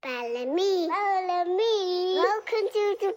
Ballerina. me. Welcome to the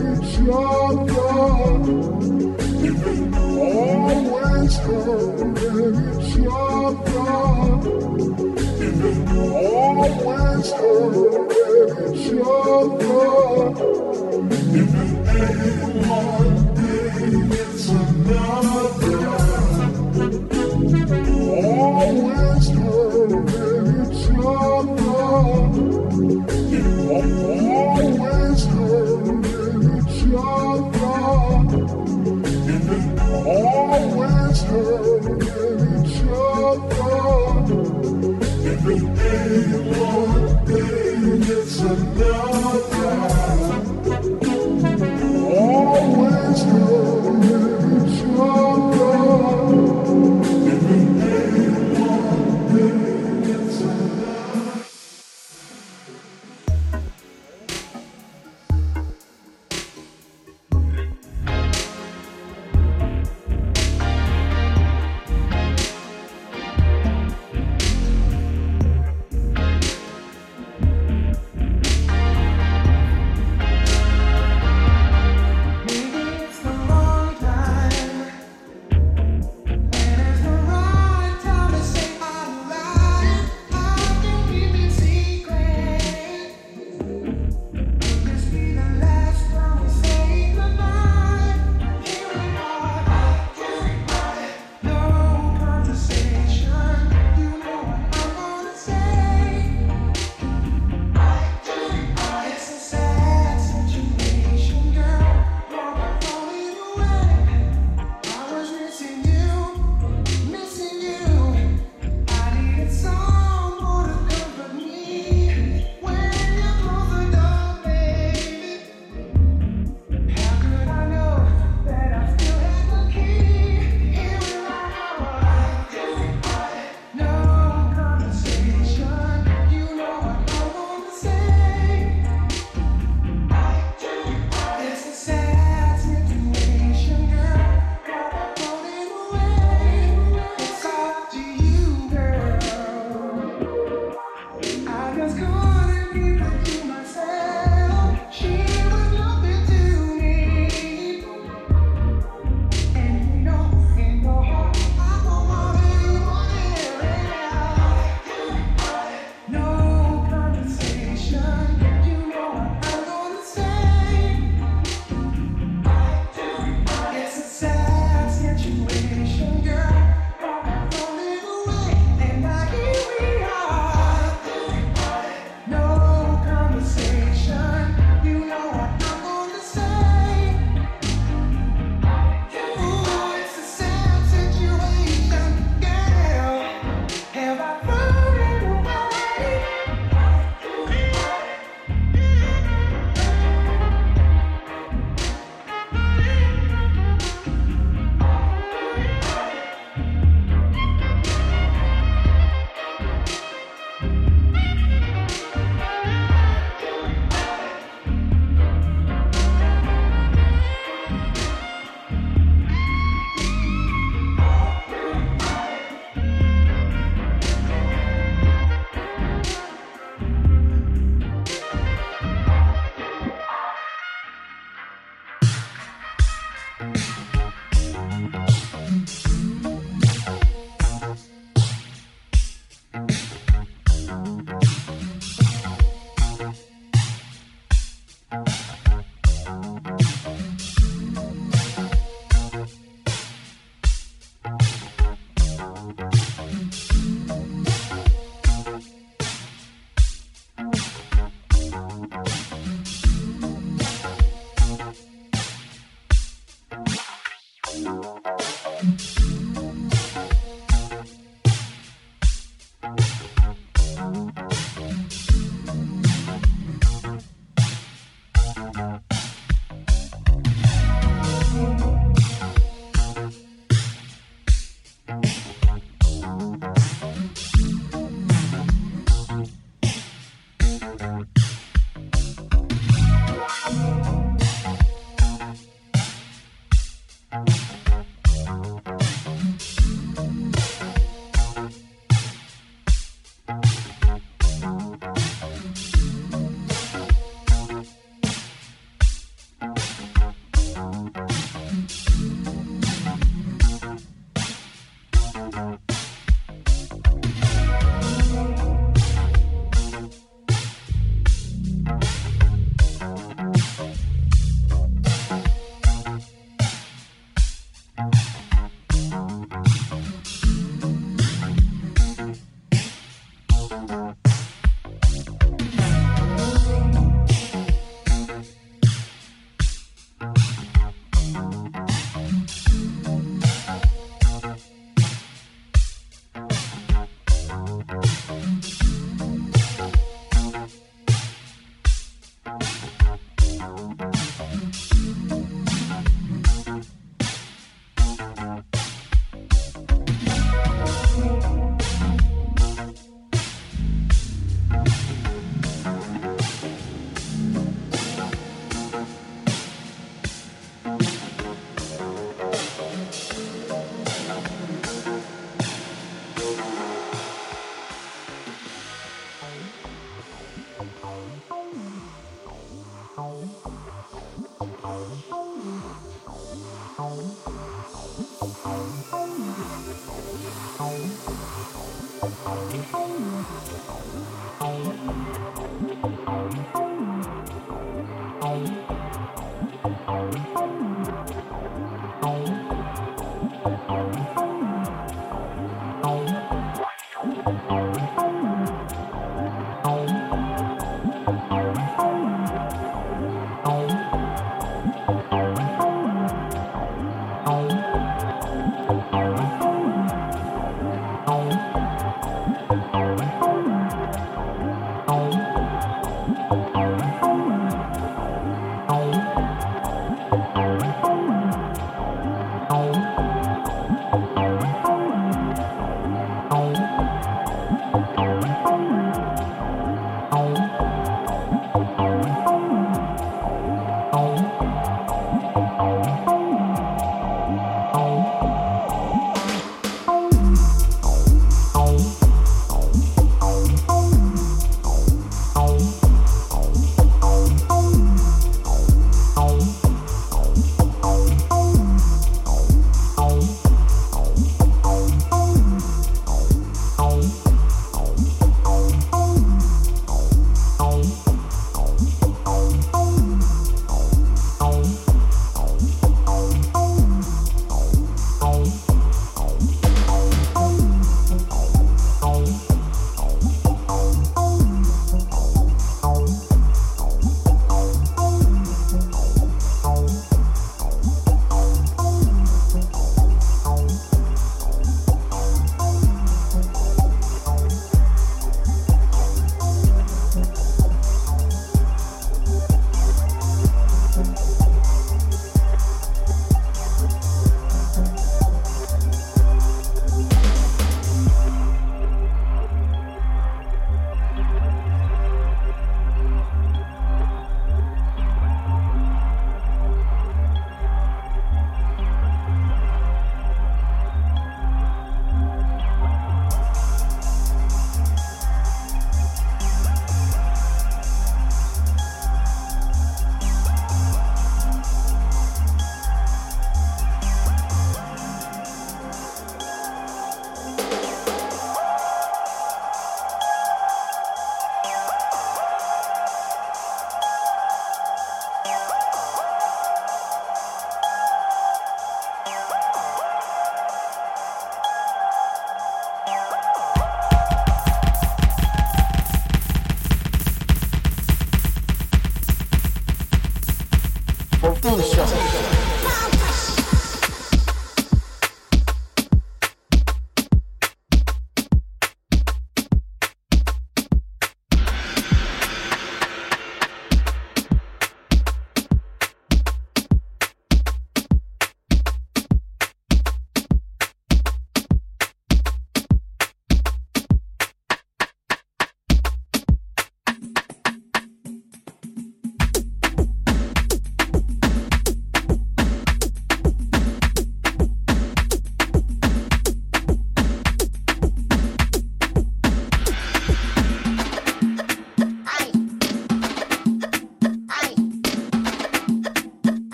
each other. Always hurt each other. Always hurt each other. Anyone. you won't you get some love.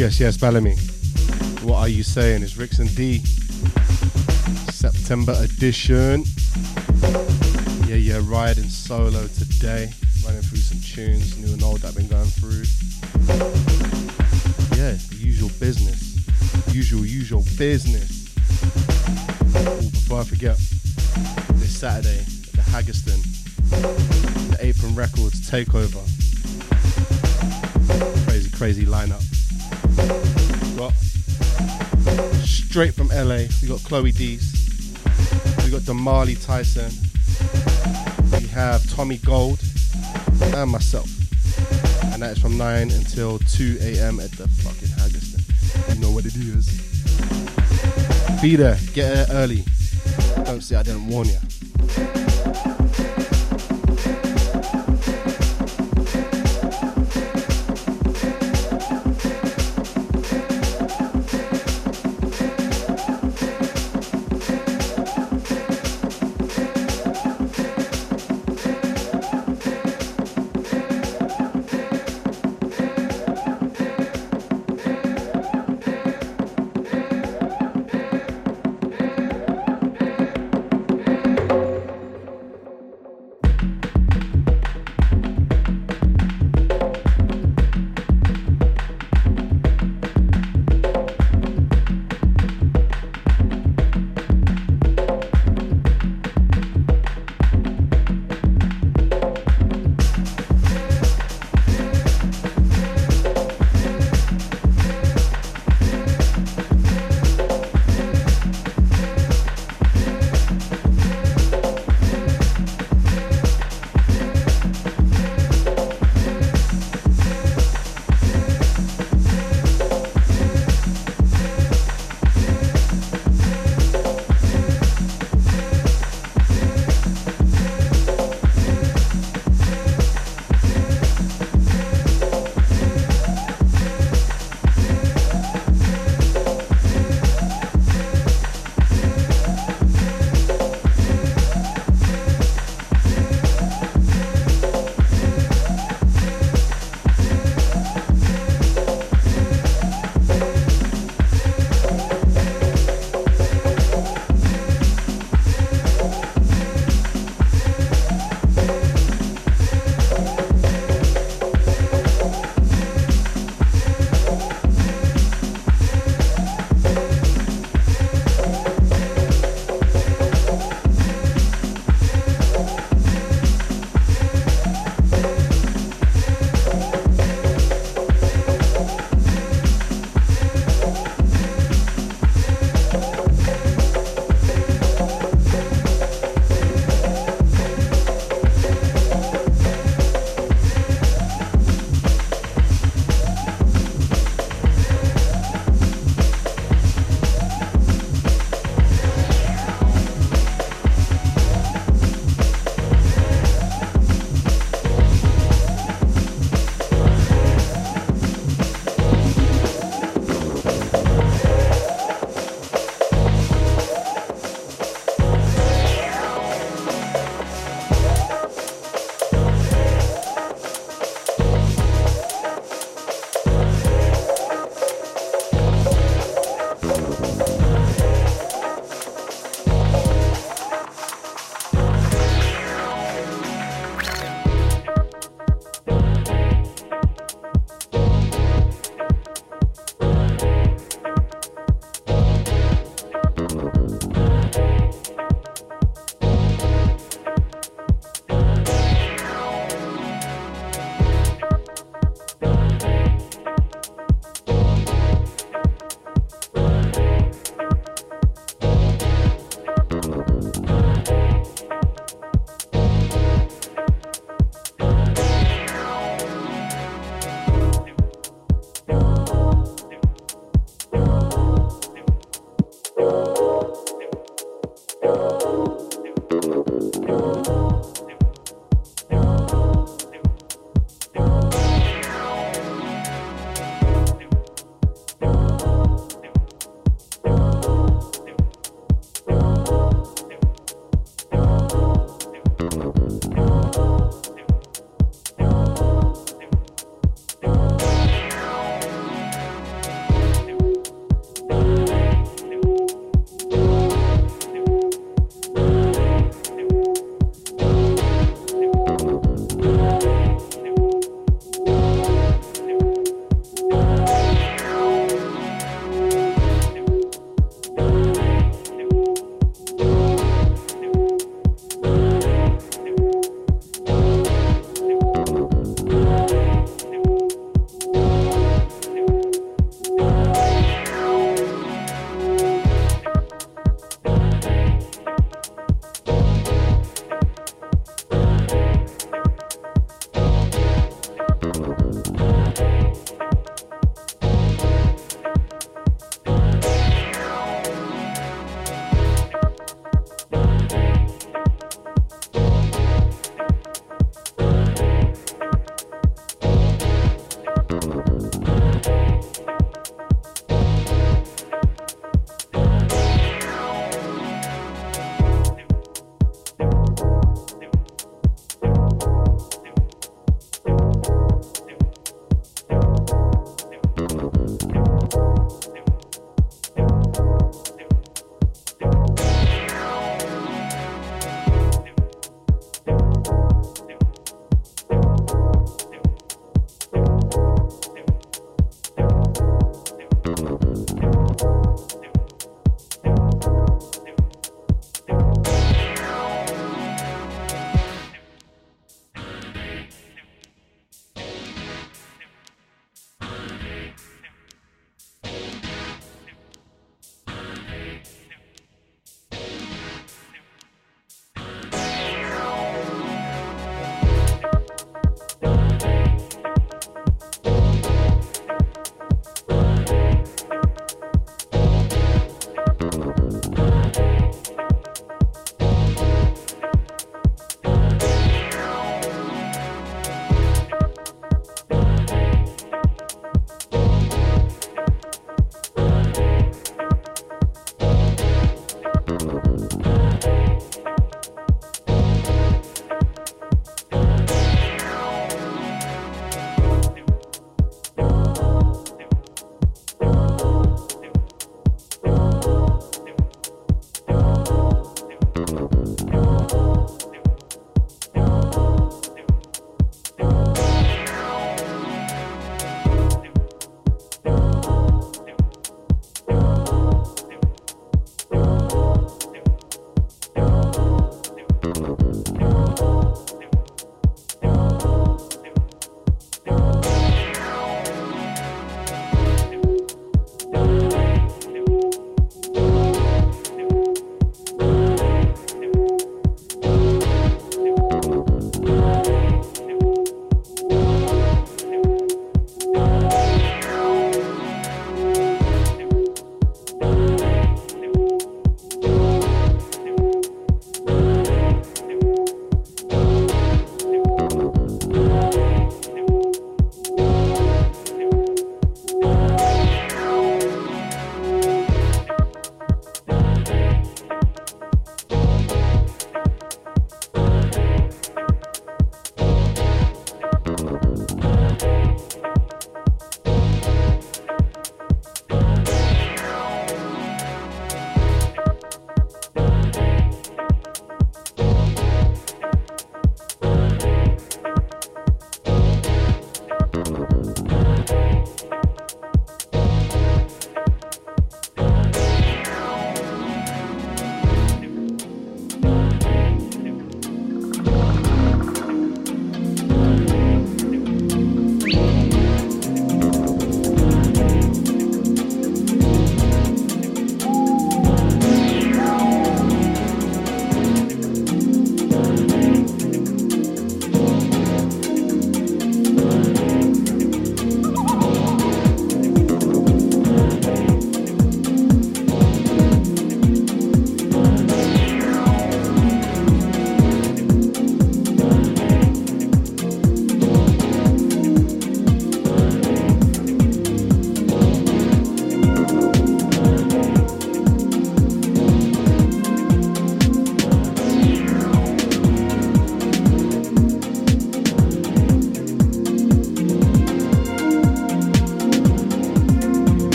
Yes, yes, Balamii. What are you saying? It's Rixon D. September edition. Yeah, yeah, riding solo today. Running through some tunes, new and old that I've been going through. Yeah, usual business. Usual, usual business. Ooh, before I forget, this Saturday at the Haggerston, the Apron Records takeover. Crazy, crazy lineup. Straight from LA, we got Chloe Dees, we got Damali Tyson, we have Tommy Gold, and myself. And that is from 9 until 2 a.m. at the fucking Haggerston. You know what it is. Be there, get there early. Don't say I didn't warn you.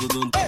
Thank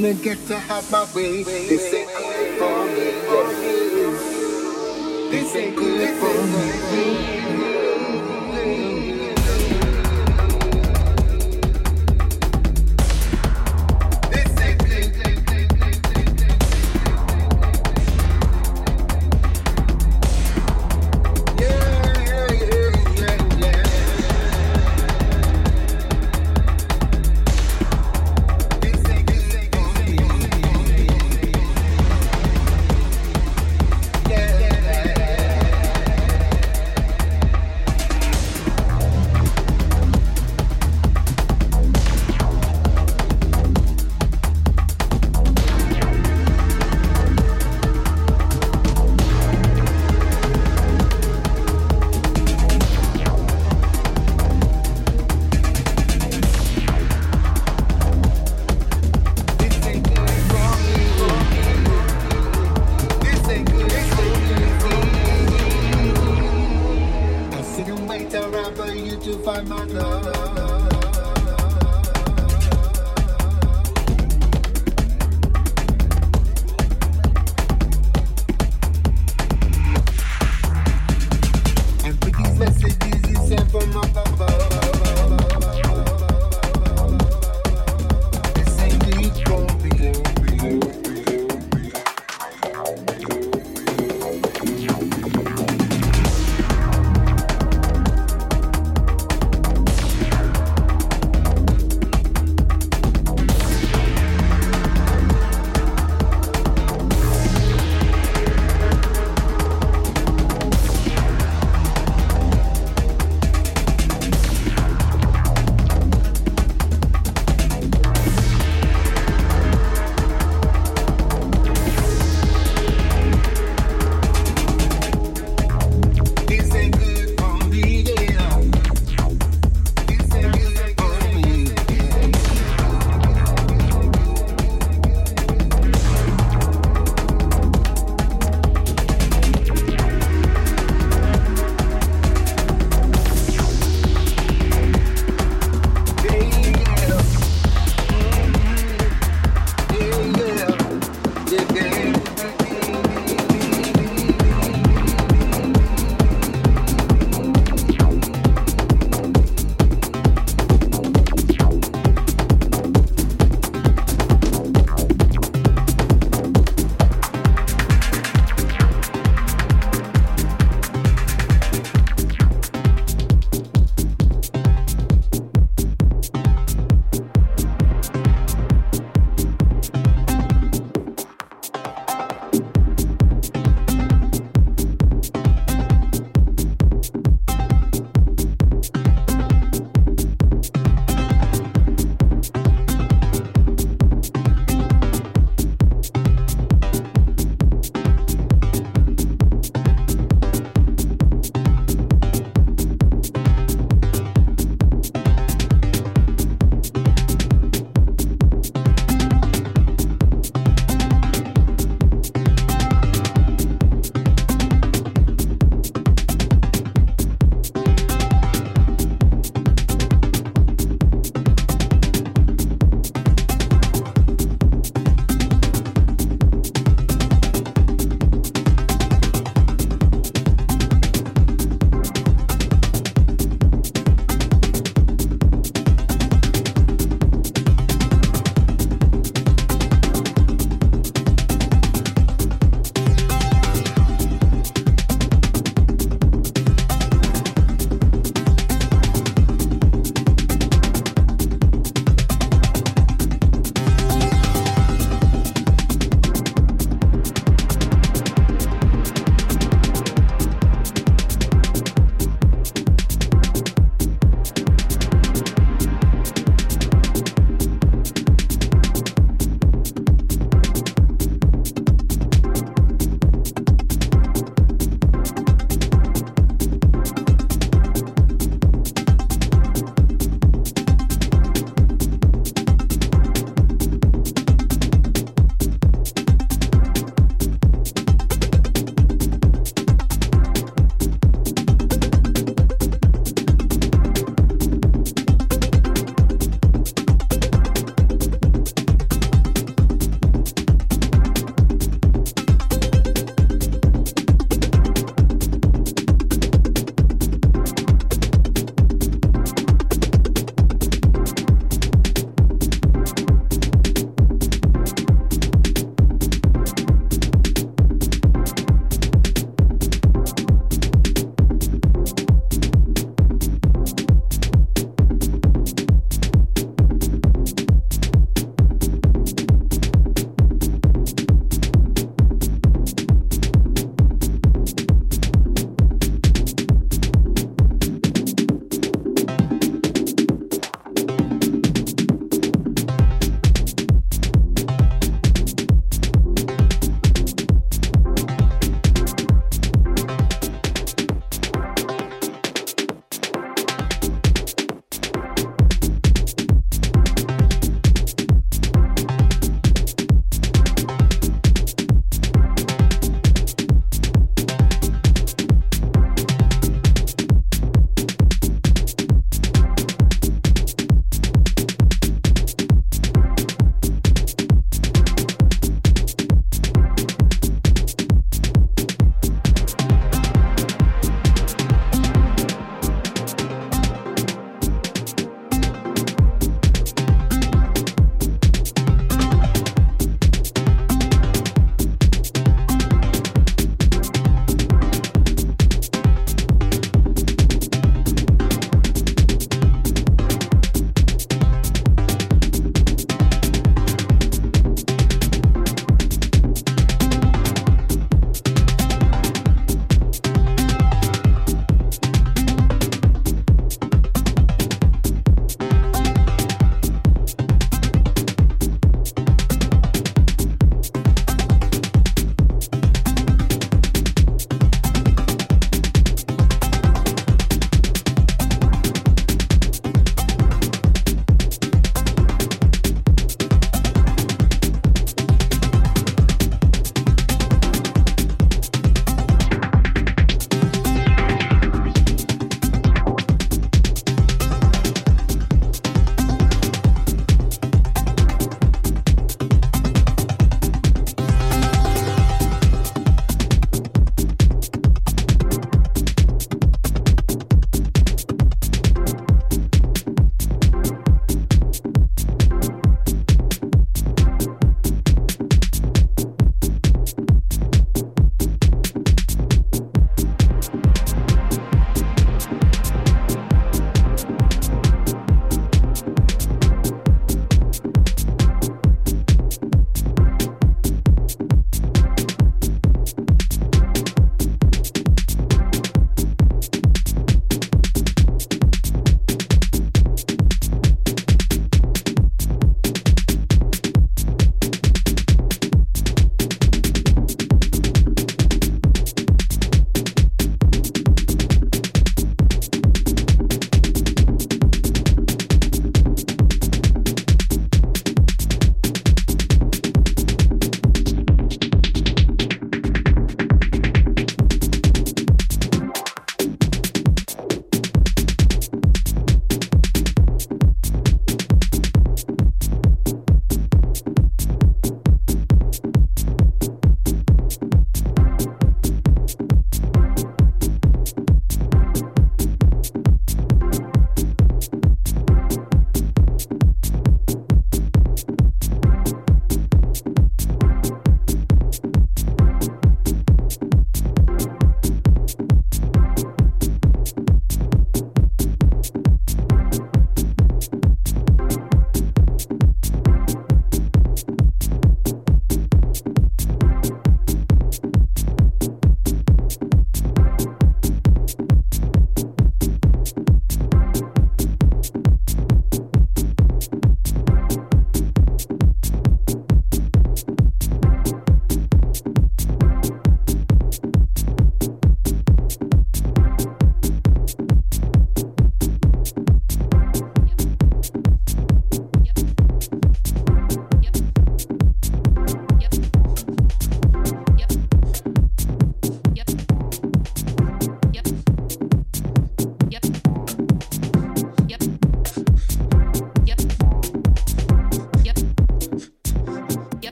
gonna get to have my way?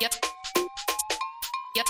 Yep. Yep.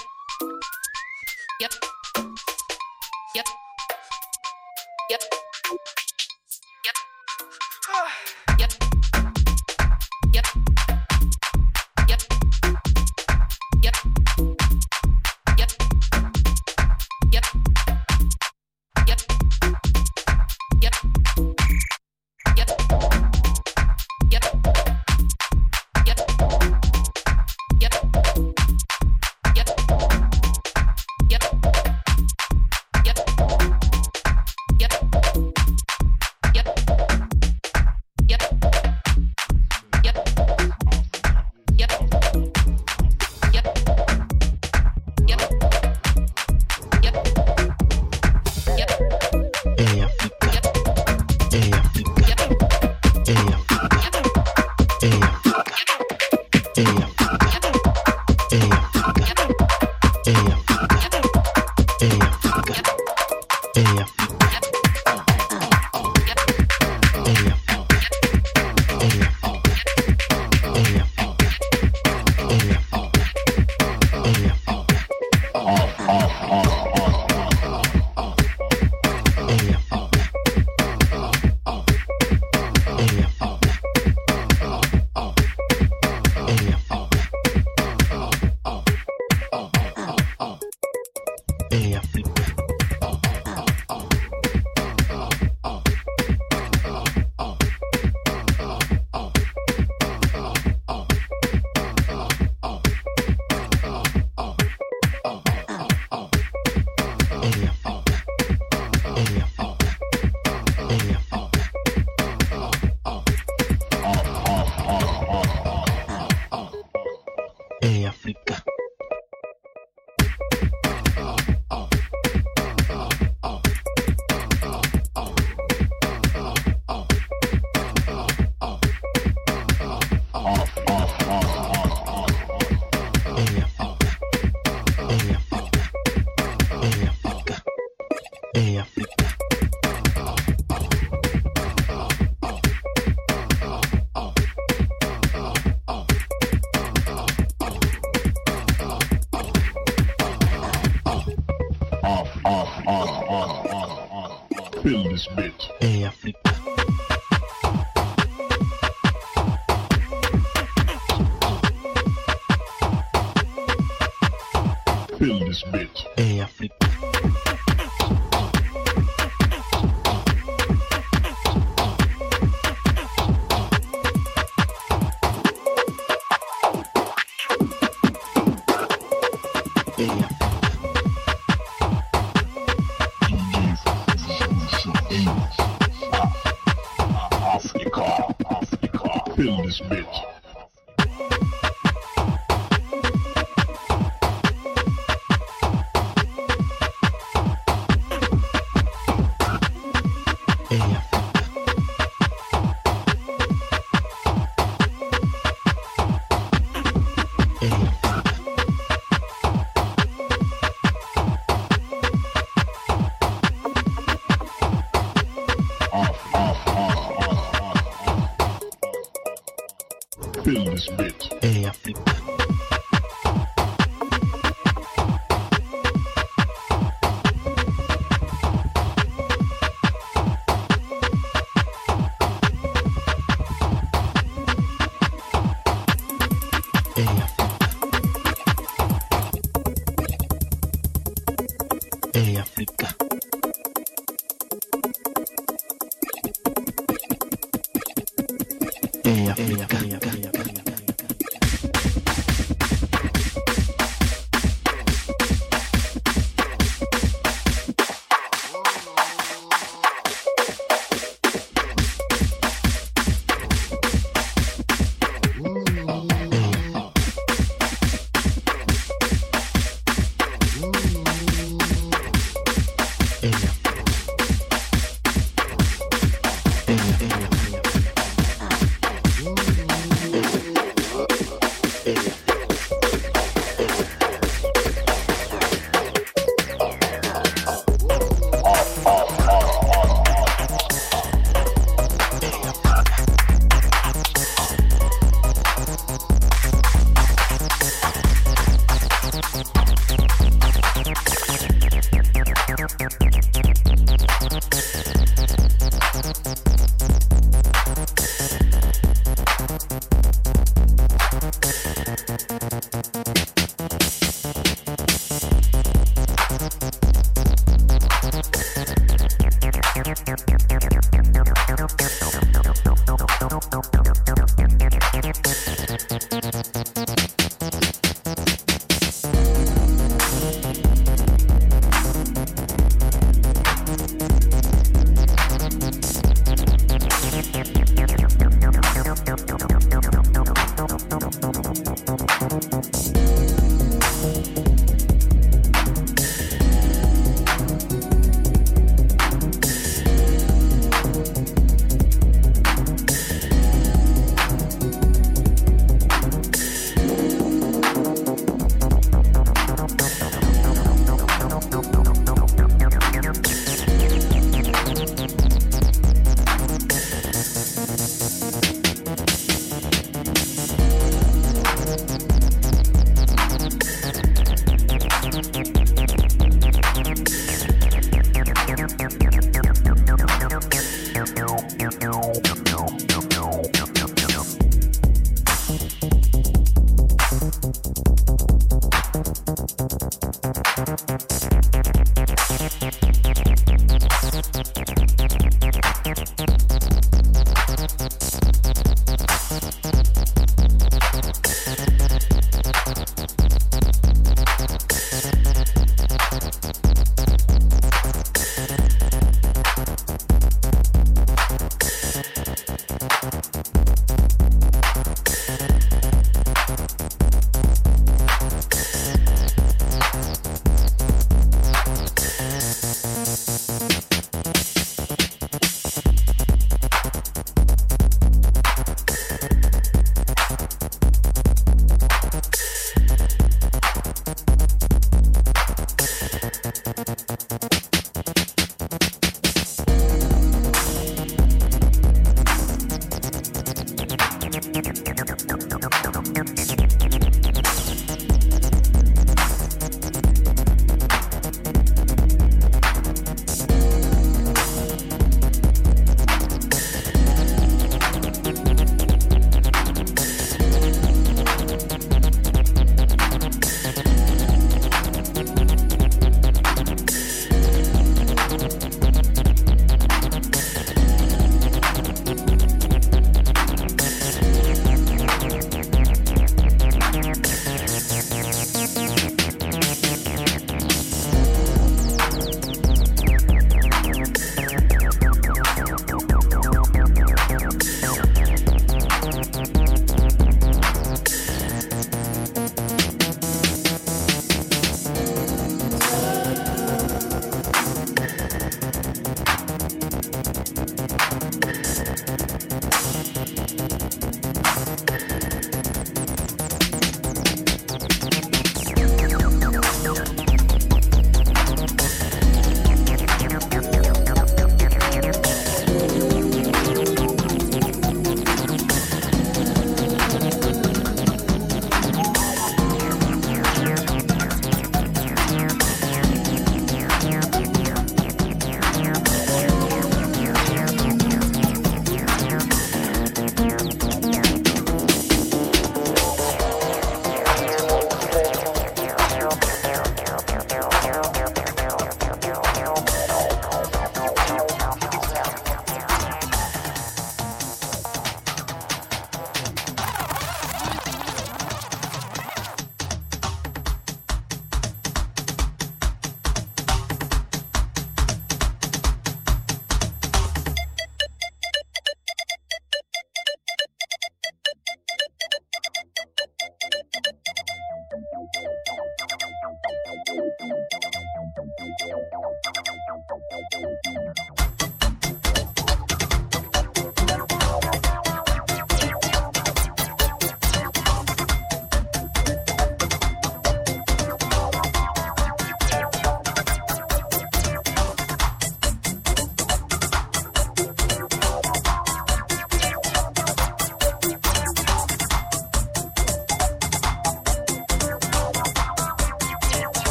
fill this bit. Hey,